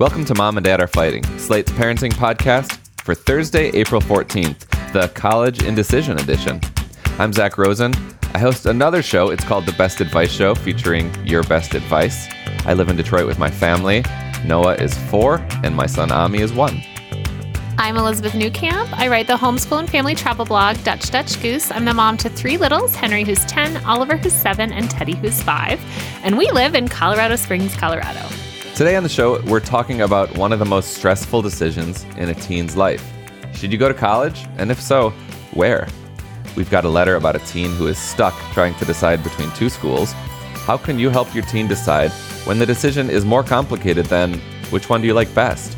Welcome to Mom and Dad Are Fighting, Slate's parenting podcast for Thursday, April 14th, the College Indecision Edition. I'm Zak Rosen. I host another show. It's called The Best Advice Show, featuring your best advice. I live in Detroit with my family. Noah is four, and my son Ami is one. I'm Elizabeth Newcamp. I write the homeschool and family travel blog Dutch Dutch Goose. I'm the mom to three littles Henry, who's 10, Oliver, who's 7, and Teddy, who's 5. And we live in Colorado Springs, Colorado. Today on the show, we're talking about one of the most stressful decisions in a teen's life. Should you go to college? And if so, where? We've got a letter about a teen who is stuck trying to decide between two schools. How can you help your teen decide when the decision is more complicated than which one do you like best?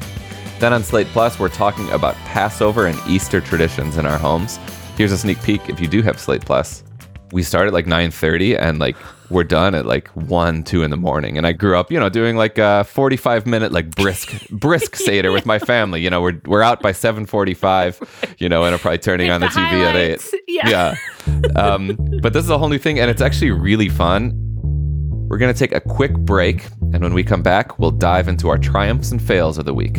Then on Slate Plus, we're talking about Passover and Easter traditions in our homes. Here's a sneak peek if you do have Slate Plus. We start at like 9:30 and like we're done at like 1, 2 in the morning. And I grew up, you know, doing like a 45 minute like brisk brisk Seder with my family. You know, we're we're out by 7:45, you know, and I'm probably turning on the, the TV at 8. Yeah. Yeah. Um, but this is a whole new thing and it's actually really fun. We're going to take a quick break and when we come back, we'll dive into our triumphs and fails of the week.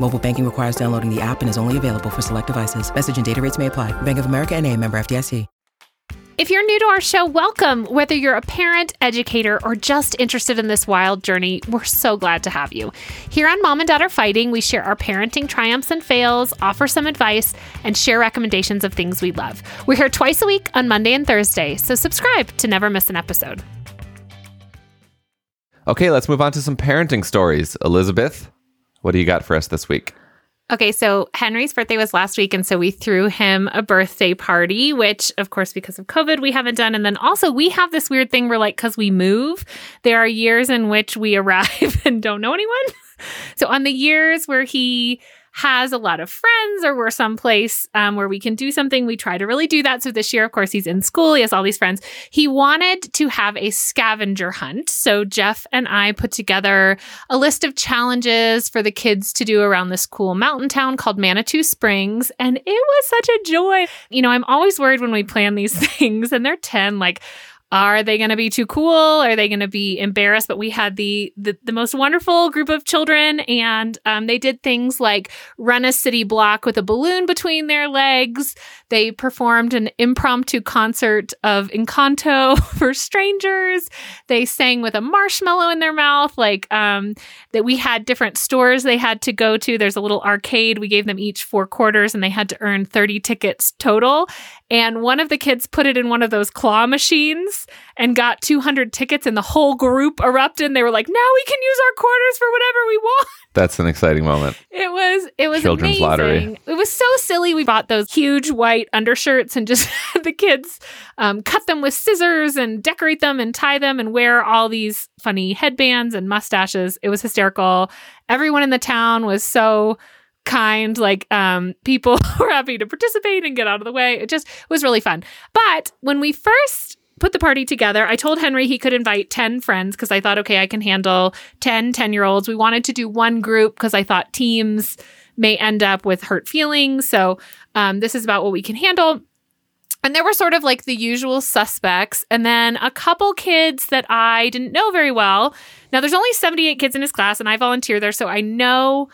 Mobile banking requires downloading the app and is only available for select devices. Message and data rates may apply. Bank of America and a member FDIC. If you're new to our show, welcome. Whether you're a parent, educator, or just interested in this wild journey, we're so glad to have you. Here on Mom and Dad Are Fighting, we share our parenting triumphs and fails, offer some advice, and share recommendations of things we love. We're here twice a week on Monday and Thursday, so subscribe to never miss an episode. Okay, let's move on to some parenting stories. Elizabeth, what do you got for us this week? Okay, so Henry's birthday was last week, and so we threw him a birthday party, which, of course, because of COVID, we haven't done. And then also, we have this weird thing where, like, because we move, there are years in which we arrive and don't know anyone. So, on the years where he has a lot of friends or we're someplace um, where we can do something, we try to really do that. So, this year, of course, he's in school, he has all these friends. He wanted to have a scavenger hunt. So, Jeff and I put together a list of challenges for the kids to do around this cool mountain town called Manitou Springs. And it was such a joy. You know, I'm always worried when we plan these things and they're 10, like, are they going to be too cool? Are they going to be embarrassed? But we had the the, the most wonderful group of children, and um, they did things like run a city block with a balloon between their legs. They performed an impromptu concert of Encanto for strangers. They sang with a marshmallow in their mouth. Like um, that, we had different stores they had to go to. There's a little arcade. We gave them each four quarters, and they had to earn thirty tickets total. And one of the kids put it in one of those claw machines and got 200 tickets, and the whole group erupted. And they were like, "Now we can use our quarters for whatever we want." That's an exciting moment. It was it was Children's amazing. lottery. It was so silly. We bought those huge white undershirts and just had the kids um, cut them with scissors and decorate them and tie them and wear all these funny headbands and mustaches. It was hysterical. Everyone in the town was so kind like um people were happy to participate and get out of the way it just was really fun but when we first put the party together. I told Henry he could invite 10 friends because I thought, okay, I can handle 10 10 year olds. We wanted to do one group because I thought teams may end up with hurt feelings. So um, this is about what we can handle. And there were sort of like the usual suspects, and then a couple kids that I didn't know very well. Now, there's only 78 kids in his class, and I volunteer there, so I know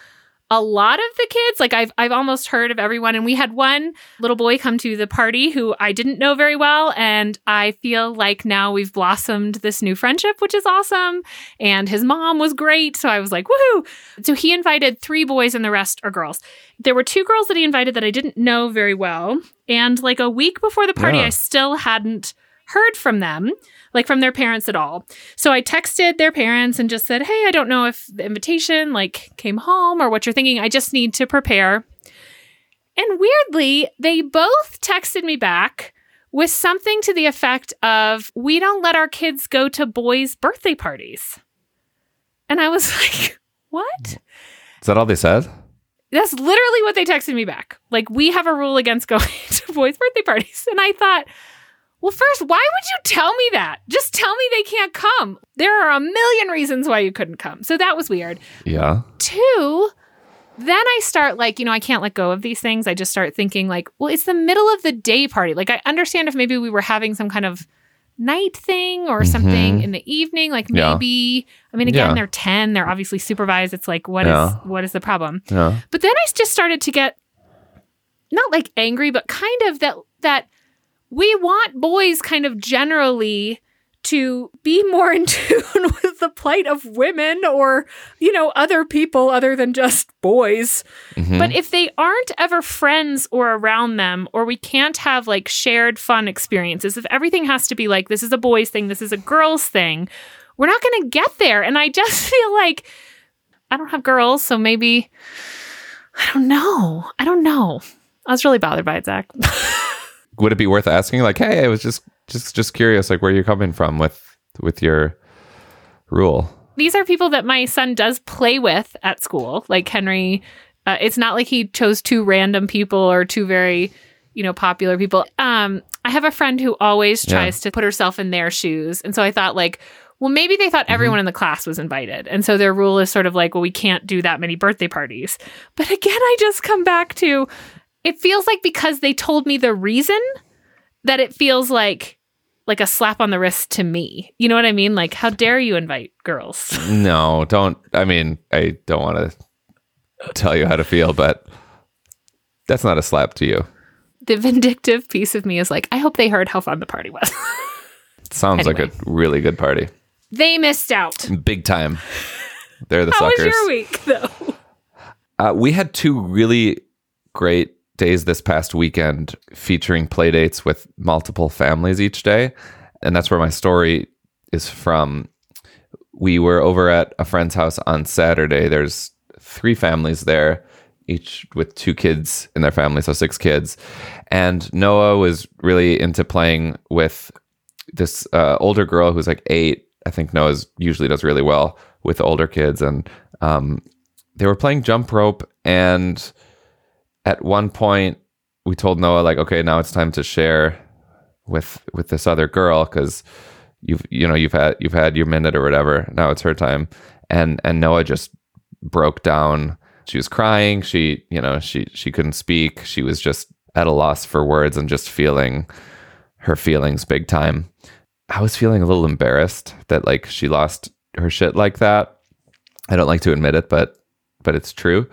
a lot of the kids. Like I've I've almost heard of everyone. And we had one little boy come to the party who I didn't know very well. And I feel like now we've blossomed this new friendship, which is awesome. And his mom was great. So I was like, woohoo. So he invited three boys and the rest are girls. There were two girls that he invited that I didn't know very well. And like a week before the party, Yeah. I still hadn't heard from them like from their parents at all. So I texted their parents and just said, "Hey, I don't know if the invitation like came home or what you're thinking. I just need to prepare." And weirdly, they both texted me back with something to the effect of, "We don't let our kids go to boys' birthday parties." And I was like, "What?" Is that all they said? That's literally what they texted me back. Like, we have a rule against going to boys' birthday parties. And I thought, well, first, why would you tell me that? Just tell me they can't come. There are a million reasons why you couldn't come. So that was weird. Yeah. Two, then I start like, you know, I can't let go of these things. I just start thinking, like, well, it's the middle of the day party. Like, I understand if maybe we were having some kind of night thing or something Mhm. in the evening. Like, Yeah. maybe, I mean, again, Yeah. they're 10, they're obviously supervised. It's like, what is Yeah. what is the problem? Yeah. But then I just started to get not like angry, but kind of that that we want boys kind of generally to be more in tune with the plight of women or you know other people other than just boys. Mhm. But if they aren't ever friends or around them or we can't have like shared fun experiences, if everything has to be like this is a boys thing, this is a girls thing, we're not going to get there and I just feel like I don't have girls, so maybe I don't know. I don't know. I was really bothered by it, Zak. Would it be worth asking? Like, hey, I was just just just curious, like where you're coming from with with your rule. These are people that my son does play with at school. Like Henry, uh, it's not like he chose two random people or two very, you know, popular people. Um, I have a friend who always Yeah. tries to put herself in their shoes, and so I thought like. Well, maybe they thought everyone in the class was invited. And so their rule is sort of like, well, we can't do that many birthday parties. But again, I just come back to it feels like because they told me the reason that it feels like like a slap on the wrist to me. You know what I mean? Like, how dare you invite girls? No, don't. I mean, I don't want to tell you how to feel, but that's not a slap to you. the vindictive piece of me is like, I hope they heard how fun the party was. Sounds like a really good party. they missed out. Big time. They're the How suckers. was your week, though? Uh, we had two really great days this past weekend featuring play dates with multiple families each day. And that's where my story is from. We were over at a friend's house on Saturday. There's three families there, each with two kids in their family, so six kids. And Noah was really into playing with this uh, older girl who's like eight. I think Noah's usually does really well with older kids. And um, they were playing jump rope and at one point we told noah like okay now it's time to share with with this other girl because you've you know you've had you've had your minute or whatever. Now it's her time. And and noah just broke down. She was crying. She you know she she couldn't speak. She was just at a loss for words and just feeling her feelings big time. I was feeling a little embarrassed that like she lost her shit like that. I don't like to admit it but but it's true.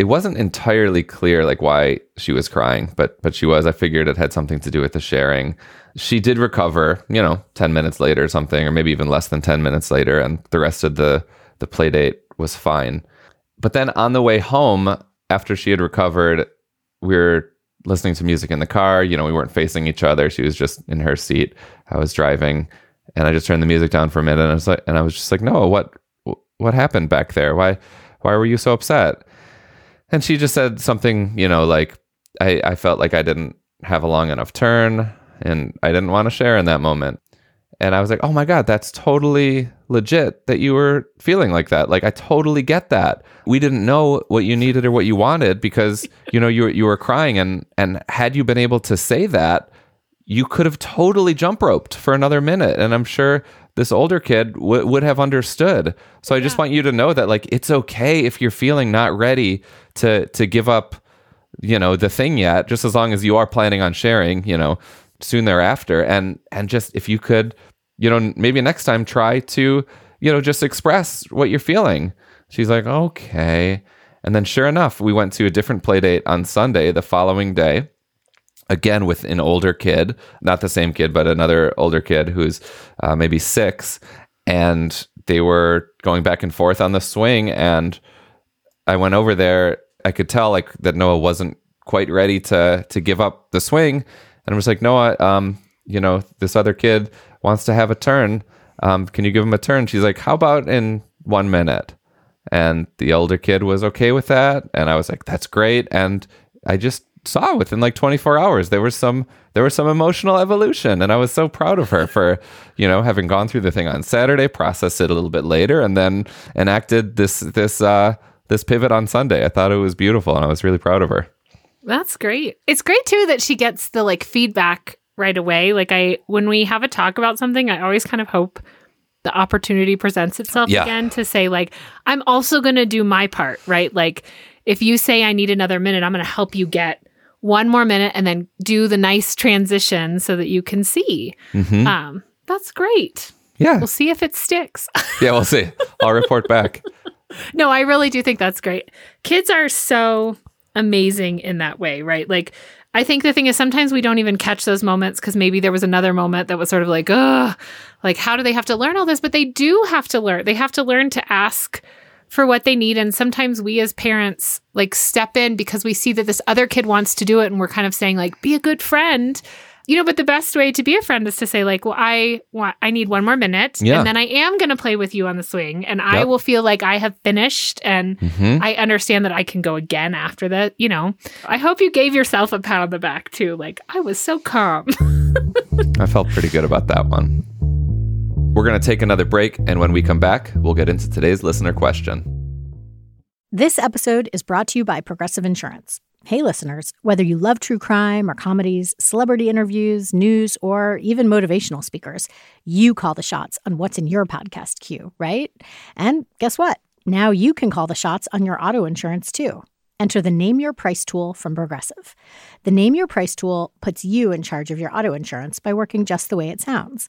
It wasn't entirely clear like why she was crying, but but she was. I figured it had something to do with the sharing. She did recover, you know, 10 minutes later or something or maybe even less than 10 minutes later and the rest of the the play date was fine. But then on the way home after she had recovered, we were listening to music in the car, you know, we weren't facing each other. She was just in her seat. I was driving and I just turned the music down for a minute and I was like and I was just like, "No, what what happened back there? Why why were you so upset? And she just said something, you know, like I, I felt like I didn't have a long enough turn and I didn't want to share in that moment. And I was like, oh my God, that's totally legit that you were feeling like that. Like I totally get that. We didn't know what you needed or what you wanted because, you know, you were, you were crying and and had you been able to say that, you could have totally jump roped for another minute. And I'm sure this older kid w- would have understood. So I just want you to know that like it's okay if you're feeling not ready to to give up, you know, the thing yet, just as long as you are planning on sharing, you know, soon thereafter. And and just if you could, you know, maybe next time try to, you know, just express what you're feeling. She's like, okay. And then sure enough, we went to a different play date on Sunday the following day again with an older kid, not the same kid, but another older kid who's uh, maybe six. And they were going back and forth on the swing. And I went over there. I could tell like that Noah wasn't quite ready to to give up the swing. And I was like, Noah, um, you know, this other kid wants to have a turn. Um, can you give him a turn? She's like, How about in one minute? And the older kid was okay with that. And I was like, That's great. And I just saw within like 24 hours there was some there was some emotional evolution and i was so proud of her for you know having gone through the thing on saturday processed it a little bit later and then enacted this this uh this pivot on sunday i thought it was beautiful and i was really proud of her That's great. It's great too that she gets the like feedback right away. Like I when we have a talk about something, I always kind of hope the opportunity presents itself Yeah. again to say like I'm also going to do my part, right? Like if you say I need another minute, I'm going to help you get one more minute and then do the nice transition so that you can see. Mhm. Um that's great. yeah We'll see if it sticks. yeah we'll see i'll report back No, I really do think that's great. Kids are so amazing in that way, right? Like, I think the thing is sometimes we don't even catch those moments because maybe there was another moment that was sort of like, oh, like, how do they have to learn all this? But they do have to learn. They have to learn to ask for what they need. And sometimes we as parents like step in because we see that this other kid wants to do it. And we're kind of saying, like, be a good friend. You know, but the best way to be a friend is to say, like, well, I want, I need one more minute, Yeah. and then I am going to play with you on the swing, and I will feel like I have finished, and Mhm. I understand that I can go again after that. You know, I hope you gave yourself a pat on the back too. Like, I was so calm. i felt pretty good about that one we're going to take another break and when we come back we'll get into today's listener question This episode is brought to you by Progressive Insurance. Hey, listeners, whether you love true crime or comedies, celebrity interviews, news, or even motivational speakers, you call the shots on what's in your podcast queue, right? And guess what? Now you can call the shots on your auto insurance too. Enter the Name Your Price tool from Progressive. The Name Your Price tool puts you in charge of your auto insurance by working just the way it sounds.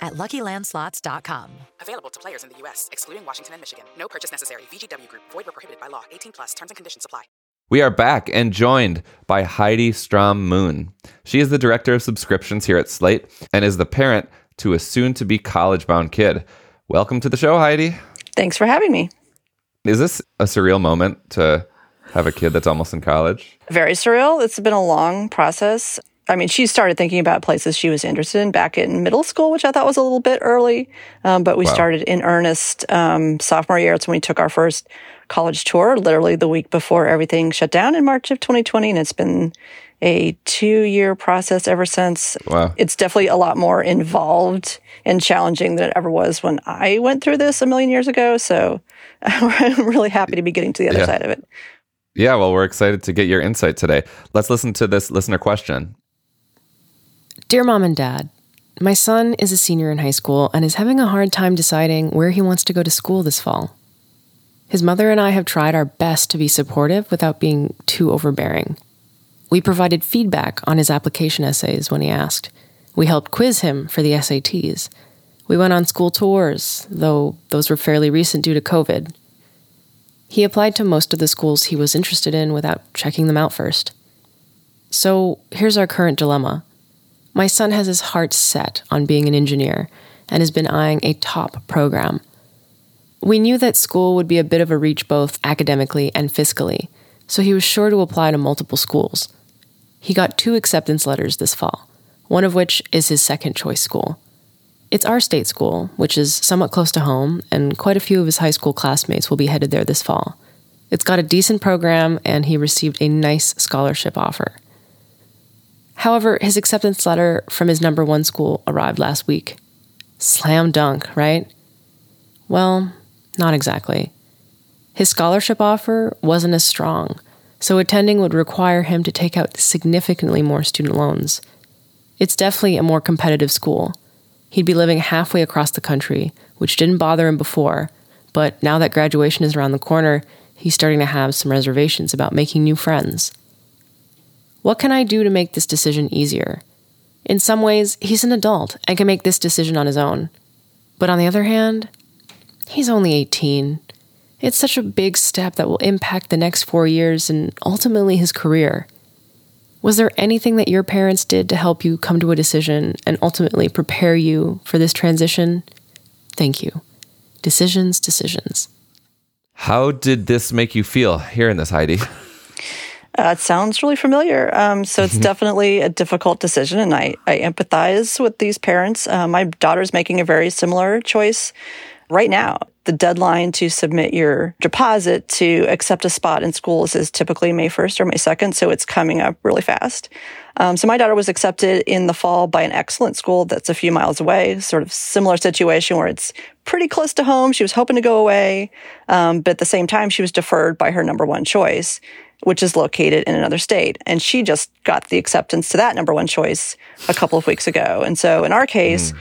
at luckylandslots.com. Available to players in the U.S., excluding Washington and Michigan. No purchase necessary. VGW Group, void were prohibited by law. 18 plus terms and conditions apply. We are back and joined by Heidi Strom Moon. She is the director of subscriptions here at Slate and is the parent to a soon to be college bound kid. Welcome to the show, Heidi. Thanks for having me. Is this a surreal moment to have a kid that's almost in college? Very surreal. It's been a long process. I mean, she started thinking about places she was interested in back in middle school, which I thought was a little bit early. Um, but we Wow. started in earnest um, sophomore year. It's when we took our first college tour, literally the week before everything shut down in March of 2020. And it's been a two year process ever since. Wow. It's definitely a lot more involved and challenging than it ever was when I went through this a million years ago. So I'm really happy to be getting to the other Yeah. side of it. Yeah, well, we're excited to get your insight today. Let's listen to this listener question. Dear Mom and Dad, my son is a senior in high school and is having a hard time deciding where he wants to go to school this fall. His mother and I have tried our best to be supportive without being too overbearing. We provided feedback on his application essays when he asked. We helped quiz him for the SATs. We went on school tours, though those were fairly recent due to COVID. He applied to most of the schools he was interested in without checking them out first. So here's our current dilemma. My son has his heart set on being an engineer and has been eyeing a top program. We knew that school would be a bit of a reach both academically and fiscally, so he was sure to apply to multiple schools. He got two acceptance letters this fall, one of which is his second choice school. It's our state school, which is somewhat close to home, and quite a few of his high school classmates will be headed there this fall. It's got a decent program, and he received a nice scholarship offer. However, his acceptance letter from his number one school arrived last week. Slam dunk, right? Well, not exactly. His scholarship offer wasn't as strong, so attending would require him to take out significantly more student loans. It's definitely a more competitive school. He'd be living halfway across the country, which didn't bother him before, but now that graduation is around the corner, he's starting to have some reservations about making new friends. What can I do to make this decision easier? In some ways, he's an adult and can make this decision on his own. But on the other hand, he's only 18. It's such a big step that will impact the next four years and ultimately his career. Was there anything that your parents did to help you come to a decision and ultimately prepare you for this transition? Thank you. Decisions, decisions. How did this make you feel hearing this, Heidi? Uh, it sounds really familiar. Um, so it's definitely a difficult decision, and I, I empathize with these parents. Uh, my daughter's making a very similar choice right now. The deadline to submit your deposit to accept a spot in schools is typically May 1st or May 2nd, so it's coming up really fast. Um, so my daughter was accepted in the fall by an excellent school that's a few miles away, sort of similar situation where it's pretty close to home. She was hoping to go away, um, but at the same time, she was deferred by her number one choice which is located in another state. And she just got the acceptance to that number one choice a couple of weeks ago. And so in our case, mm.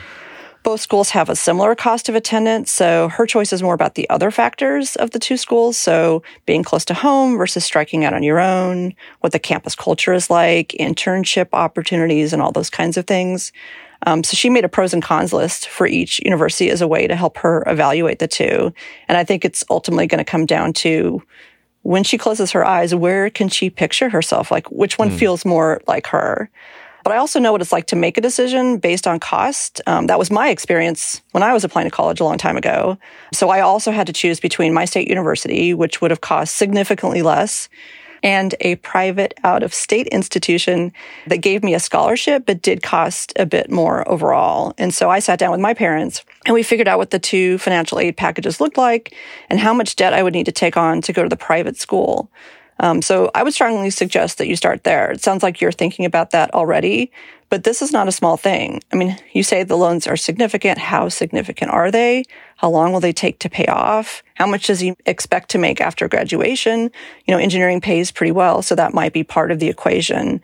both schools have a similar cost of attendance. So her choice is more about the other factors of the two schools. So being close to home versus striking out on your own, what the campus culture is like, internship opportunities, and all those kinds of things. Um, so she made a pros and cons list for each university as a way to help her evaluate the two. And I think it's ultimately going to come down to when she closes her eyes, where can she picture herself? Like which one mm. feels more like her? But I also know what it's like to make a decision based on cost. Um, that was my experience when I was applying to college a long time ago. So I also had to choose between my state university, which would have cost significantly less, and a private out of state institution that gave me a scholarship, but did cost a bit more overall. And so I sat down with my parents and we figured out what the two financial aid packages looked like and how much debt I would need to take on to go to the private school. Um, so I would strongly suggest that you start there. It sounds like you're thinking about that already, but this is not a small thing. I mean, you say the loans are significant. How significant are they? How long will they take to pay off? How much does he expect to make after graduation? You know, engineering pays pretty well, so that might be part of the equation.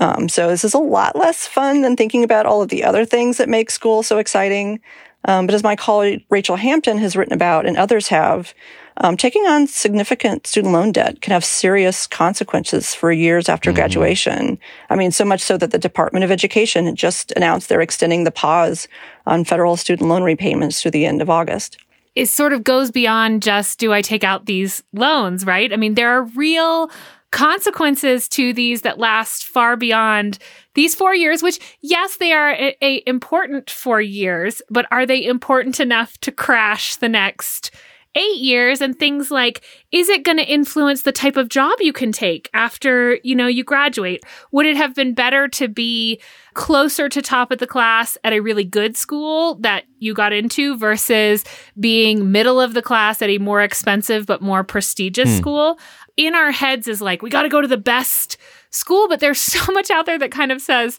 Um, so this is a lot less fun than thinking about all of the other things that make school so exciting. Um, but as my colleague Rachel Hampton has written about and others have, um, taking on significant student loan debt can have serious consequences for years after mm-hmm. graduation. I mean, so much so that the Department of Education just announced they're extending the pause on federal student loan repayments to the end of August. It sort of goes beyond just do I take out these loans, right? I mean, there are real consequences to these that last far beyond these four years which yes they are a, a important four years but are they important enough to crash the next eight years and things like is it going to influence the type of job you can take after you know you graduate would it have been better to be closer to top of the class at a really good school that you got into versus being middle of the class at a more expensive but more prestigious hmm. school in our heads is like we got to go to the best school but there's so much out there that kind of says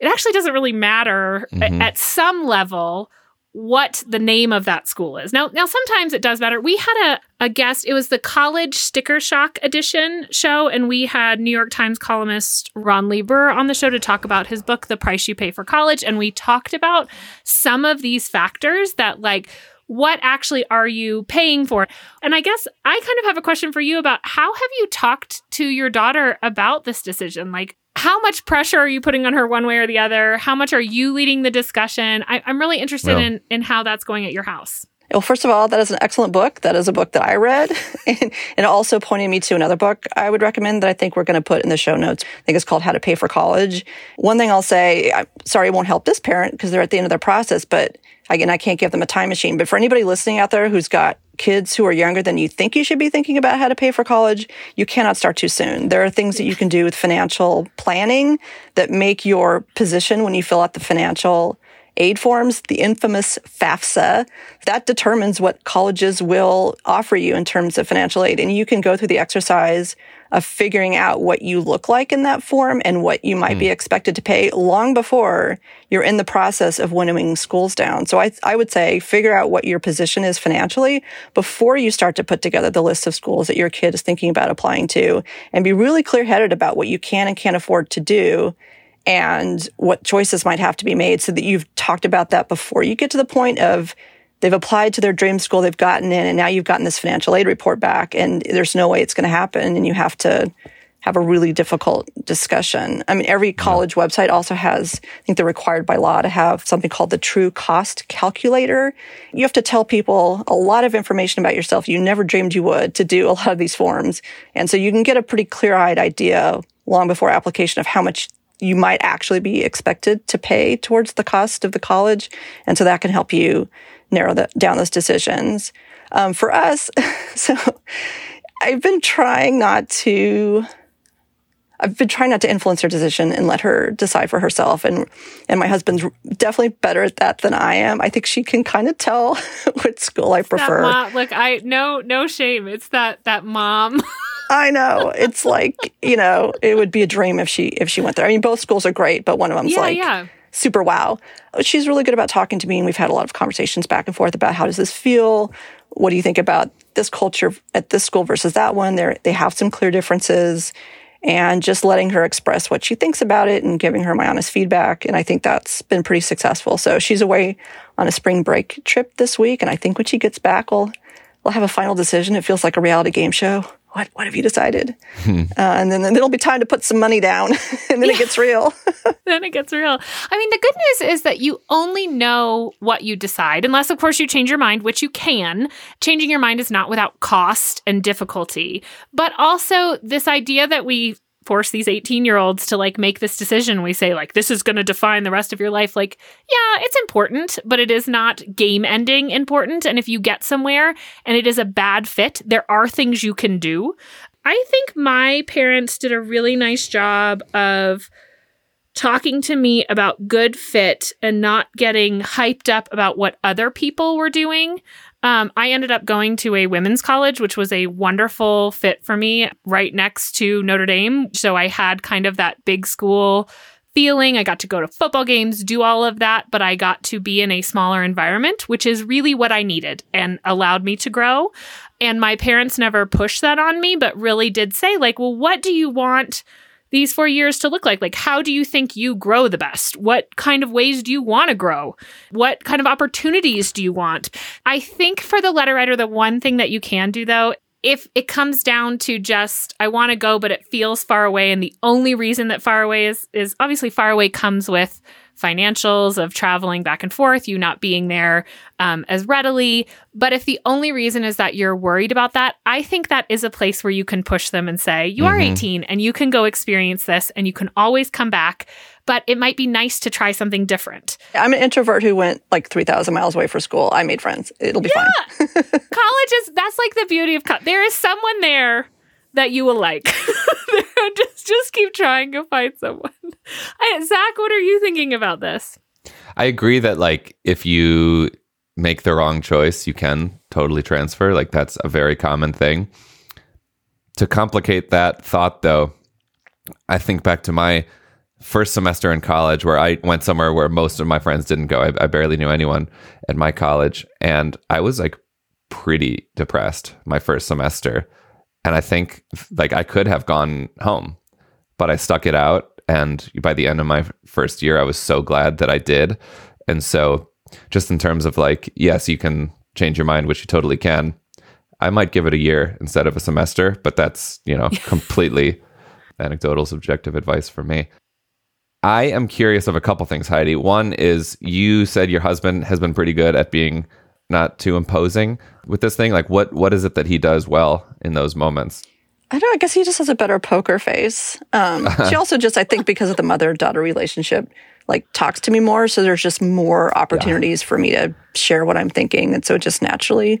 it actually doesn't really matter mm-hmm. at some level what the name of that school is. Now, now sometimes it does matter. We had a, a guest, it was the College Sticker Shock edition show, and we had New York Times columnist Ron Lieber on the show to talk about his book, The Price You Pay for College. And we talked about some of these factors that, like, what actually are you paying for? And I guess I kind of have a question for you about how have you talked to your daughter about this decision? Like, how much pressure are you putting on her one way or the other? How much are you leading the discussion? I, am really interested Well- in in how that's going at your house. Well, first of all, that is an excellent book. That is a book that I read. and, and also pointed me to another book I would recommend that I think we're going to put in the show notes. I think it's called How to Pay for College. One thing I'll say, I'm sorry, it won't help this parent because they're at the end of their process, but again, I can't give them a time machine. But for anybody listening out there who's got kids who are younger than you think you should be thinking about how to pay for college, you cannot start too soon. There are things that you can do with financial planning that make your position when you fill out the financial aid forms, the infamous FAFSA, that determines what colleges will offer you in terms of financial aid. And you can go through the exercise of figuring out what you look like in that form and what you might hmm. be expected to pay long before you're in the process of winnowing schools down. So I, I would say figure out what your position is financially before you start to put together the list of schools that your kid is thinking about applying to and be really clear headed about what you can and can't afford to do and what choices might have to be made so that you've talked about that before you get to the point of they've applied to their dream school, they've gotten in, and now you've gotten this financial aid report back, and there's no way it's going to happen, and you have to have a really difficult discussion. I mean, every college website also has, I think they're required by law to have something called the true cost calculator. You have to tell people a lot of information about yourself you never dreamed you would to do a lot of these forms. And so you can get a pretty clear eyed idea long before application of how much you might actually be expected to pay towards the cost of the college. And so that can help you narrow the, down those decisions. Um, for us, so I've been trying not to, I've been trying not to influence her decision and let her decide for herself. And, and my husband's definitely better at that than I am. I think she can kind of tell what school I That prefer. mom, look, I no no shame. It's that that mom. I know. It's like, you know, it would be a dream if she if she went there. I mean, both schools are great, but one of them's yeah, like yeah. super wow. Oh, she's really good about talking to me, and we've had a lot of conversations back and forth about how does this feel? What do you think about this culture at this school versus that one? They they have some clear differences, and just letting her express what she thinks about it and giving her my honest feedback. And I think that's been pretty successful. So she's away on a spring break trip this week, and I think when she gets back, we'll we'll have a final decision. It feels like a reality game show. What what have you decided? Uh, and then, then there'll be time to put some money down, and then it gets real. then it gets real. I mean, the good news is that you only know what you decide, unless, of course, you change your mind, which you can. Changing your mind is not without cost and difficulty, but also this idea that we force these 18 year olds to like make this decision. We say, like, this is going to define the rest of your life. Like, yeah, it's important, but it is not game ending important. And if you get somewhere and it is a bad fit, there are things you can do. I think my parents did a really nice job of talking to me about good fit and not getting hyped up about what other people were doing. Um, I ended up going to a women's college, which was a wonderful fit for me right next to Notre Dame. So I had kind of that big school feeling. I got to go to football games, do all of that, but I got to be in a smaller environment, which is really what I needed and allowed me to grow. And my parents never pushed that on me, but really did say, like, well, what do you want? These four years to look like? Like, how do you think you grow the best? What kind of ways do you want to grow? What kind of opportunities do you want? I think for the letter writer, the one thing that you can do though, if it comes down to just I want to go, but it feels far away, and the only reason that far away is is obviously far away comes with financials of traveling back and forth, you not being there um, as readily. But if the only reason is that you're worried about that, I think that is a place where you can push them and say, You are Mhm. 18 and you can go experience this and you can always come back. But it might be nice to try something different. I'm an introvert who went like 3,000 miles away for school. I made friends. It'll be fine. College is that's like the beauty of college. There is someone there that you will like. just just keep trying to find someone. I, Zak, what are you thinking about this? I agree that like if you make the wrong choice, you can totally transfer. Like that's a very common thing. To complicate that thought though, I think back to my first semester in college where I went somewhere where most of my friends didn't go. I, I barely knew anyone at my college and I was like pretty depressed my first semester. And I think like I could have gone home, but I stuck it out. And by the end of my first year, I was so glad that I did. And so, just in terms of like, yes, you can change your mind, which you totally can. I might give it a year instead of a semester, but that's, you know, completely anecdotal, subjective advice for me. I am curious of a couple things, Heidi. One is you said your husband has been pretty good at being not too imposing with this thing. Like, what what is it that he does well in those moments? I don't. I guess he just has a better poker face. Um, she also just, I think, because of the mother daughter relationship, like talks to me more. So there's just more opportunities yeah. for me to share what I'm thinking, and so it just naturally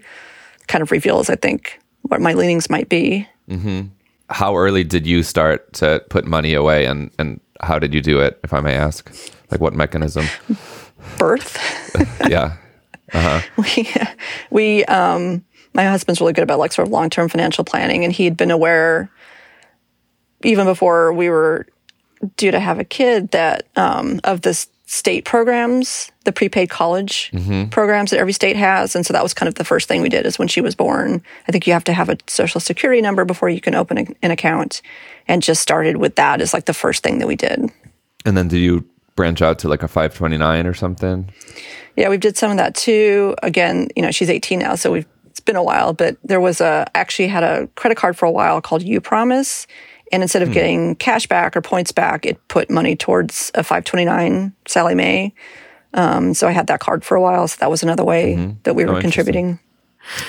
kind of reveals, I think, what my leanings might be. Mm-hmm. How early did you start to put money away, and and how did you do it, if I may ask? Like what mechanism? Birth. yeah. Uh-huh. We we um my husband's really good about like sort of long term financial planning, and he'd been aware even before we were due to have a kid that um, of the state programs, the prepaid college mm-hmm. programs that every state has, and so that was kind of the first thing we did. Is when she was born, I think you have to have a social security number before you can open a, an account, and just started with that as like the first thing that we did. And then did you branch out to like a 529 or something? Yeah, we did some of that too. Again, you know, she's 18 now, so we've it's been a while, but there was a actually had a credit card for a while called Upromise, And instead of hmm. getting cash back or points back, it put money towards a 529 Sallie Mae. Um, so I had that card for a while. So that was another way mm-hmm. that we were oh, contributing.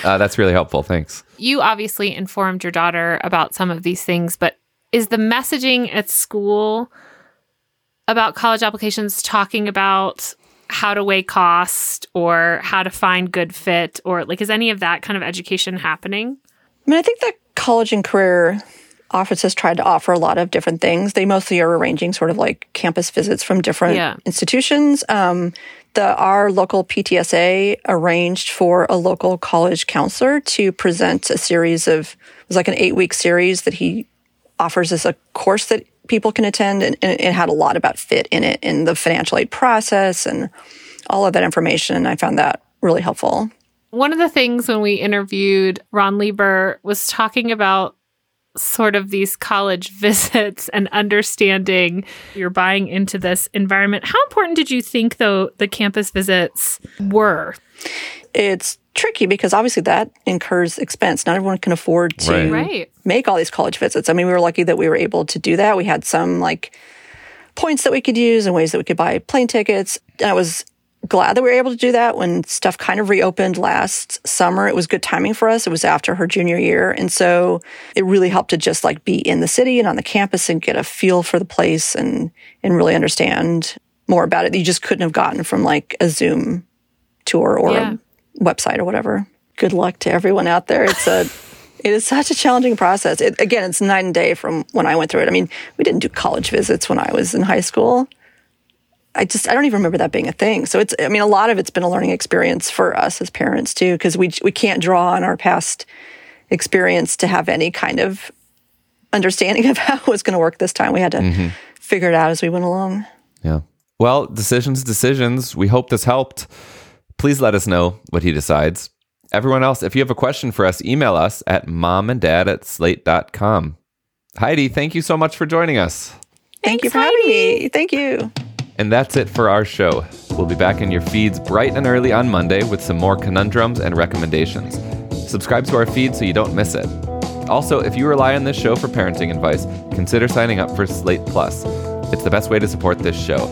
Uh, that's really helpful. Thanks. You obviously informed your daughter about some of these things, but is the messaging at school about college applications talking about how to weigh cost or how to find good fit or like is any of that kind of education happening? I mean, I think that college and career offices tried to offer a lot of different things. They mostly are arranging sort of like campus visits from different yeah. institutions. Um, the our local PTSA arranged for a local college counselor to present a series of it was like an eight week series that he offers as a course that people can attend, and, and, it had a lot about fit in it in the financial aid process and all of that information. I found that really helpful. One of the things when we interviewed Ron Lieber was talking about sort of these college visits and understanding you're buying into this environment. How important did you think though the campus visits were? It's tricky because obviously that incurs expense. Not everyone can afford to right. make all these college visits. I mean, we were lucky that we were able to do that. We had some like points that we could use and ways that we could buy plane tickets. And I was glad that we were able to do that when stuff kind of reopened last summer. It was good timing for us. It was after her junior year. And so it really helped to just like be in the city and on the campus and get a feel for the place and, and really understand more about it that you just couldn't have gotten from like a Zoom tour or yeah website or whatever. Good luck to everyone out there. It's a it is such a challenging process. It, again, it's night and day from when I went through it. I mean, we didn't do college visits when I was in high school. I just I don't even remember that being a thing. So it's I mean a lot of it's been a learning experience for us as parents too because we we can't draw on our past experience to have any kind of understanding of how it was going to work this time. We had to mm-hmm. figure it out as we went along. Yeah. Well, decisions decisions. We hope this helped. Please let us know what he decides. Everyone else, if you have a question for us, email us at momanddad at slate.com. Heidi, thank you so much for joining us. Thank Thanks, you for having me. Thank you. And that's it for our show. We'll be back in your feeds bright and early on Monday with some more conundrums and recommendations. Subscribe to our feed so you don't miss it. Also, if you rely on this show for parenting advice, consider signing up for Slate Plus. It's the best way to support this show.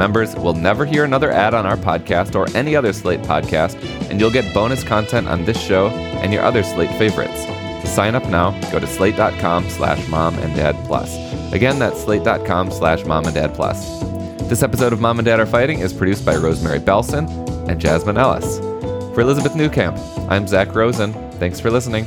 Members will never hear another ad on our podcast or any other Slate podcast, and you'll get bonus content on this show and your other Slate favorites. To sign up now, go to slate.com slash mom and dad plus. Again, that's slate.com slash mom and dad plus. This episode of Mom and Dad Are Fighting is produced by Rosemary Belson and Jasmine Ellis. For Elizabeth Newcamp, I'm Zak Rosen. Thanks for listening.